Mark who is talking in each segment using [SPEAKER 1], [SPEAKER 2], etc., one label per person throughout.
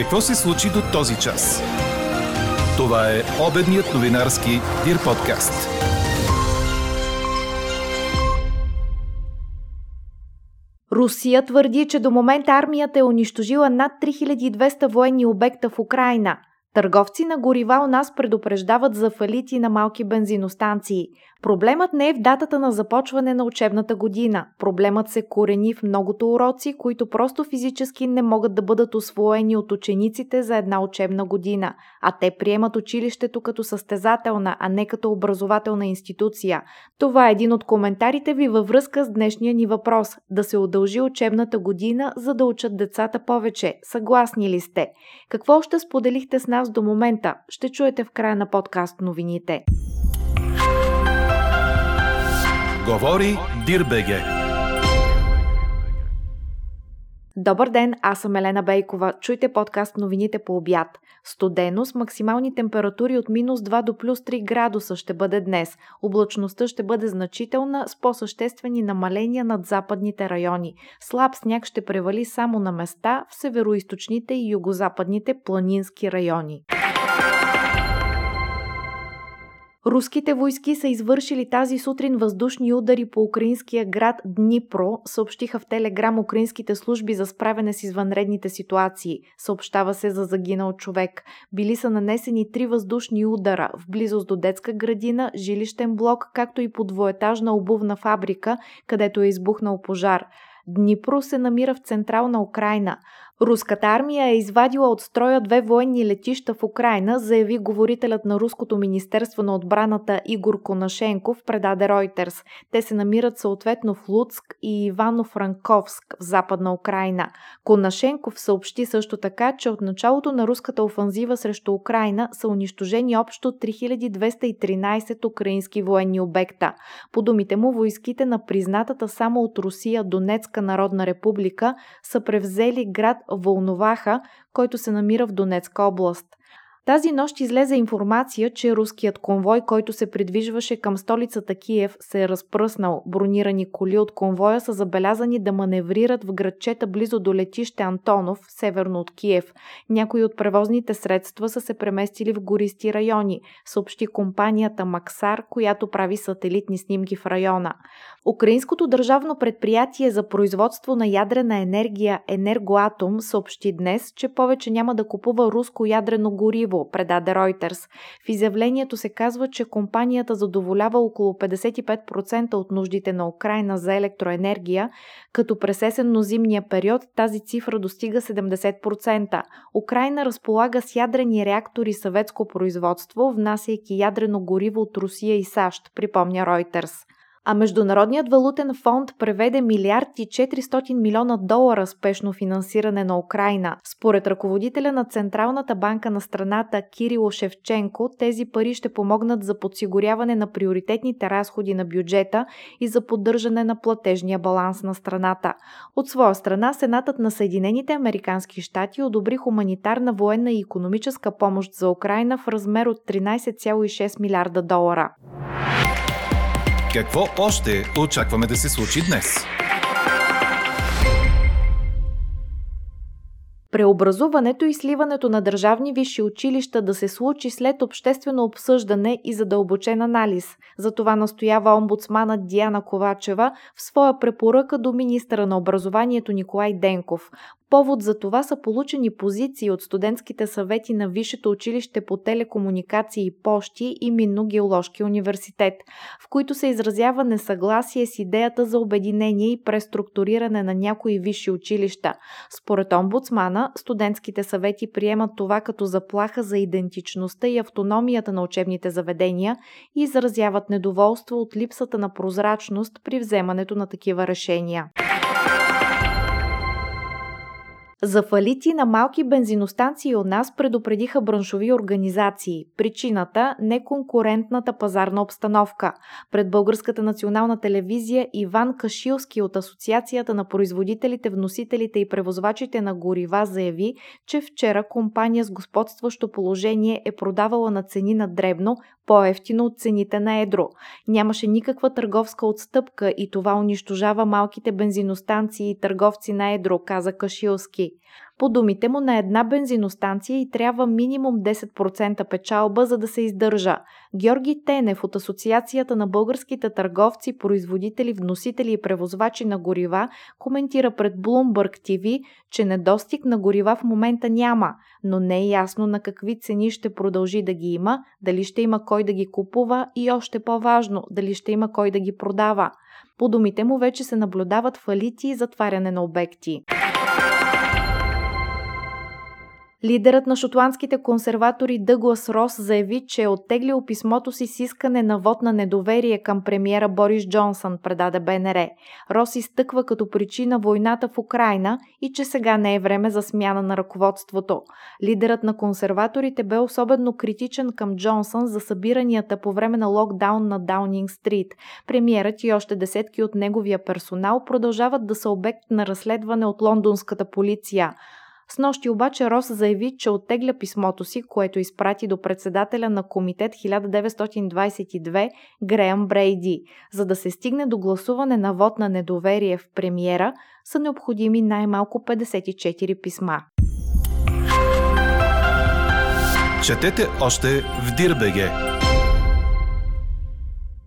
[SPEAKER 1] Какво се случи до този час? Това е обедният новинарски Дир подкаст.
[SPEAKER 2] Русия твърди, че до момента армията е унищожила над 3200 военни обекта в Украина – Търговци на горива у нас предупреждават за фалити на малки бензиностанции. Проблемът не е в датата на започване на учебната година. Проблемът се корени в многото уроци, които просто физически не могат да бъдат освоени от учениците за една учебна година, а те приемат училището като състезателна, а не като образователна институция. Това е един от коментарите ви във връзка с днешния ни въпрос – да се удължи учебната година, за да учат децата повече. Съгласни ли сте? Какво още споделихте с нас до момента? Ще чуете в края на подкаст новините.
[SPEAKER 1] Говори Дирбеге.
[SPEAKER 2] Добър ден, аз съм Елена Бейкова. Чуйте подкаст новините по обяд. Студено с максимални температури от минус 2 до плюс 3 градуса ще бъде днес. Облачността ще бъде значителна с по-съществени намаления над западните райони. Слаб сняг ще превали само на места в североизточните и югозападните планински райони. Руските войски са извършили тази сутрин въздушни удари по украинския град Днипро, съобщиха в Телеграм украинските служби за справяне с извънредните ситуации. Съобщава се за загинал човек. Били са нанесени три въздушни удара в близост до детска градина, жилищен блок, както и по двоетажна обувна фабрика, където е избухнал пожар. Днипро се намира в централна Украина. Руската армия е извадила от строя две военни летища в Украина, заяви говорителят на Руското министерство на отбраната Игор Конашенков, предаде Reuters. Те се намират съответно в Луцк и Ивано-Франковск в западна Украина. Конашенков съобщи също така, че от началото на руската офанзива срещу Украина са унищожени общо 3213 украински военни обекта. По думите му, войските на признатата само от Русия Донецка народна република са превзели град Волноваха, който се намира в Донецка област. Тази нощ излезе информация, че руският конвой, който се придвижваше към столицата Киев, се е разпръснал. Бронирани коли от конвоя са забелязани да маневрират в градчета близо до летище Антонов, северно от Киев. Някои от превозните средства са се преместили в гористи райони, съобщи компанията Максар, която прави сателитни снимки в района. Украинското държавно предприятие за производство на ядрена енергия Енергоатом съобщи днес, че повече няма да купува руско ядрено гориво, предаде Reuters. В изявлението се казва, че компанията задоволява около 55% от нуждите на Украина за електроенергия, като през есенно-зимния период тази цифра достига 70%. Украина разполага с ядрени реактори съветско производство, внасяйки ядрено гориво от Русия и САЩ, припомня Reuters а Международният валутен фонд преведе милиард и 400 милиона долара спешно финансиране на Украина. Според ръководителя на Централната банка на страната Кирило Шевченко, тези пари ще помогнат за подсигуряване на приоритетните разходи на бюджета и за поддържане на платежния баланс на страната. От своя страна, Сенатът на Съединените Американски щати одобри хуманитарна военна и економическа помощ за Украина в размер от 13,6 милиарда долара.
[SPEAKER 1] Какво още очакваме да се случи днес?
[SPEAKER 2] Преобразуването и сливането на държавни висши училища да се случи след обществено обсъждане и задълбочен анализ. За това настоява омбудсмана Диана Ковачева в своя препоръка до министра на образованието Николай Денков. Повод за това са получени позиции от студентските съвети на Висшето училище по телекомуникации и пощи и Минно-геоложки университет, в които се изразява несъгласие с идеята за обединение и преструктуриране на някои висши училища. Според омбудсмана, студентските съвети приемат това като заплаха за идентичността и автономията на учебните заведения и изразяват недоволство от липсата на прозрачност при вземането на такива решения. За фалити на малки бензиностанции от нас предупредиха браншови организации. Причината – неконкурентната пазарна обстановка. Пред Българската национална телевизия Иван Кашилски от Асоциацията на производителите, вносителите и превозвачите на горива заяви, че вчера компания с господстващо положение е продавала на цени на дребно, по-ефтино от цените на едро. Нямаше никаква търговска отстъпка и това унищожава малките бензиностанции и търговци на едро, каза Кашилски. По думите му на една бензиностанция и трябва минимум 10% печалба, за да се издържа. Георги Тенев от Асоциацията на българските търговци, производители, вносители и превозвачи на горива коментира пред Bloomberg TV, че недостиг на горива в момента няма, но не е ясно на какви цени ще продължи да ги има, дали ще има кой да ги купува и още по-важно, дали ще има кой да ги продава. По думите му вече се наблюдават фалити и затваряне на обекти. Лидерът на шотландските консерватори Дъглас Рос заяви, че е оттеглил писмото си с искане на вод на недоверие към премиера Борис Джонсън, предаде БНР. Рос изтъква като причина войната в Украина и че сега не е време за смяна на ръководството. Лидерът на консерваторите бе особено критичен към Джонсън за събиранията по време на локдаун на Даунинг Стрит. Премиерът и още десетки от неговия персонал продължават да са обект на разследване от лондонската полиция. С нощи обаче Рос заяви, че оттегля писмото си, което изпрати до председателя на комитет 1922 Греъм Брейди. За да се стигне до гласуване на вод на недоверие в премиера, са необходими най-малко 54 писма.
[SPEAKER 1] Четете още в Дирбеге!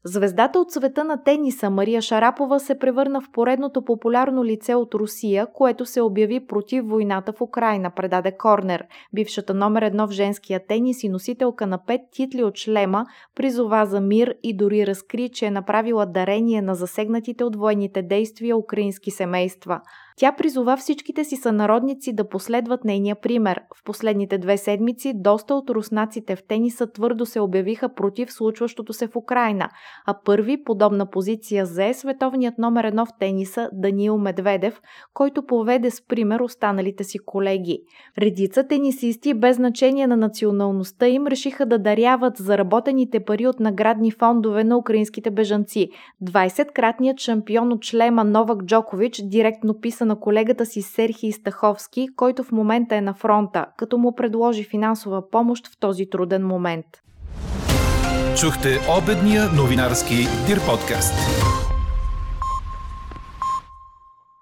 [SPEAKER 2] Звездата от света на тениса Мария Шарапова се превърна в поредното популярно лице от Русия, което се обяви против войната в Украина, предаде Корнер. Бившата номер едно в женския тенис и носителка на пет титли от шлема призова за мир и дори разкри, че е направила дарение на засегнатите от военните действия украински семейства. Тя призова всичките си сънародници да последват нейния пример. В последните две седмици доста от руснаците в тениса твърдо се обявиха против случващото се в Украина, а първи подобна позиция зае световният номер едно в тениса Даниил Медведев, който поведе с пример останалите си колеги. Редица тенисисти без значение на националността им решиха да даряват заработените пари от наградни фондове на украинските бежанци. 20-кратният шампион от шлема Новак Джокович директно писа на колегата си Серхий Стаховски, който в момента е на фронта, като му предложи финансова помощ в този труден момент.
[SPEAKER 1] Чухте обедния новинарски Дир подкаст.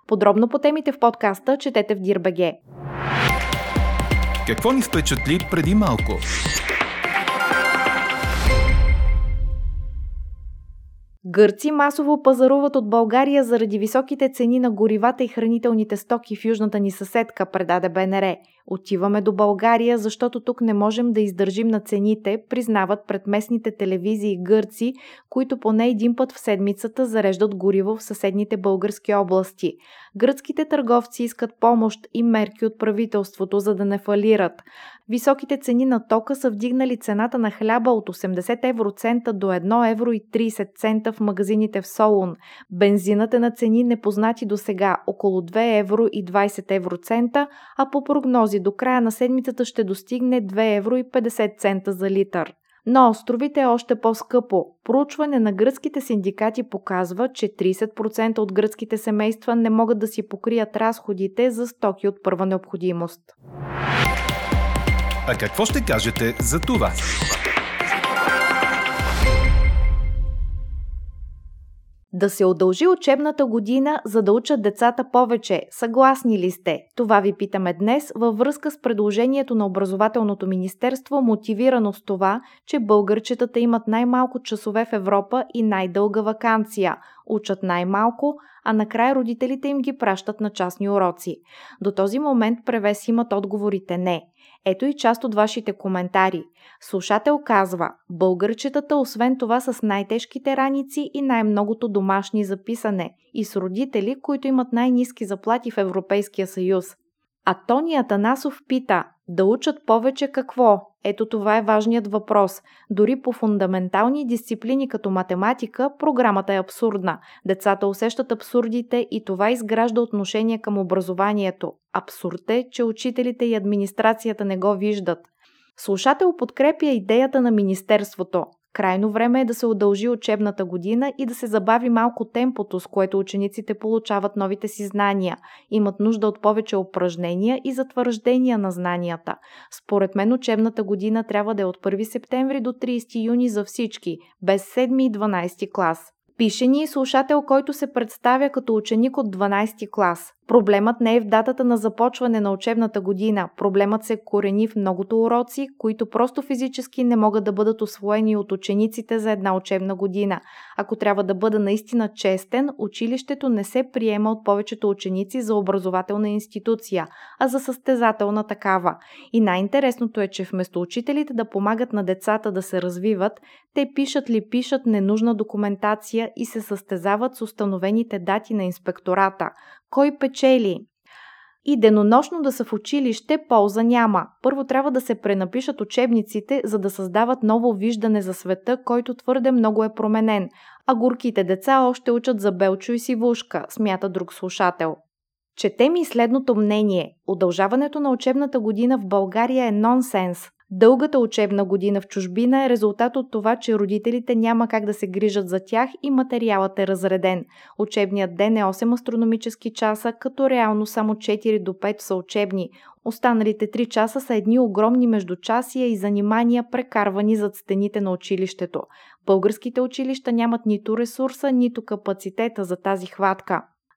[SPEAKER 2] Подробно по темите в подкаста четете в Дирбеге.
[SPEAKER 1] Какво ни впечатли преди малко?
[SPEAKER 2] Гърци масово пазаруват от България заради високите цени на горивата и хранителните стоки в южната ни съседка, предаде БНР. Отиваме до България, защото тук не можем да издържим на цените, признават пред местните телевизии гърци, които поне един път в седмицата зареждат гориво в съседните български области. Гръцките търговци искат помощ и мерки от правителството, за да не фалират. Високите цени на тока са вдигнали цената на хляба от 80 евроцента до 1 евро и 30 цента в магазините в Солун. Бензинът е на цени непознати до сега около 2 евро и 20 евроцента, а по прогнози до края на седмицата ще достигне 2 евро и 50 цента за литър. На островите е още по-скъпо. Проучване на гръцките синдикати показва, че 30% от гръцките семейства не могат да си покрият разходите за стоки от първа необходимост.
[SPEAKER 1] А какво ще кажете за това?
[SPEAKER 2] Да се удължи учебната година, за да учат децата повече. Съгласни ли сте? Това ви питаме днес във връзка с предложението на Образователното министерство, мотивирано с това, че българчетата имат най-малко часове в Европа и най-дълга вакансия. Учат най-малко, а накрая родителите им ги пращат на частни уроци. До този момент превес имат отговорите не. Ето и част от вашите коментари. Слушател казва, българчетата освен това с най-тежките раници и най-многото домашни записане и с родители, които имат най-низки заплати в Европейския съюз. А Тони Атанасов пита, да учат повече какво? Ето това е важният въпрос. Дори по фундаментални дисциплини като математика, програмата е абсурдна. Децата усещат абсурдите и това изгражда отношение към образованието. Абсурд е, че учителите и администрацията не го виждат. Слушател подкрепя идеята на Министерството. Крайно време е да се удължи учебната година и да се забави малко темпото, с което учениците получават новите си знания. Имат нужда от повече упражнения и затвърждения на знанията. Според мен учебната година трябва да е от 1 септември до 30 юни за всички, без 7 и 12 клас. Пише ни слушател, който се представя като ученик от 12 клас. Проблемът не е в датата на започване на учебната година. Проблемът се корени в многото уроци, които просто физически не могат да бъдат освоени от учениците за една учебна година. Ако трябва да бъда наистина честен, училището не се приема от повечето ученици за образователна институция, а за състезателна такава. И най-интересното е, че вместо учителите да помагат на децата да се развиват, те пишат ли пишат ненужна документация и се състезават с установените дати на инспектората. Кой печели? И денонощно да са в училище полза няма. Първо трябва да се пренапишат учебниците, за да създават ново виждане за света, който твърде много е променен. А горките деца още учат за Белчо и Сивушка, смята друг слушател. Чете ми следното мнение. Удължаването на учебната година в България е нонсенс. Дългата учебна година в чужбина е резултат от това, че родителите няма как да се грижат за тях и материалът е разреден. Учебният ден е 8 астрономически часа, като реално само 4 до 5 са учебни. Останалите 3 часа са едни огромни междучасия и занимания, прекарвани зад стените на училището. Българските училища нямат нито ресурса, нито капацитета за тази хватка.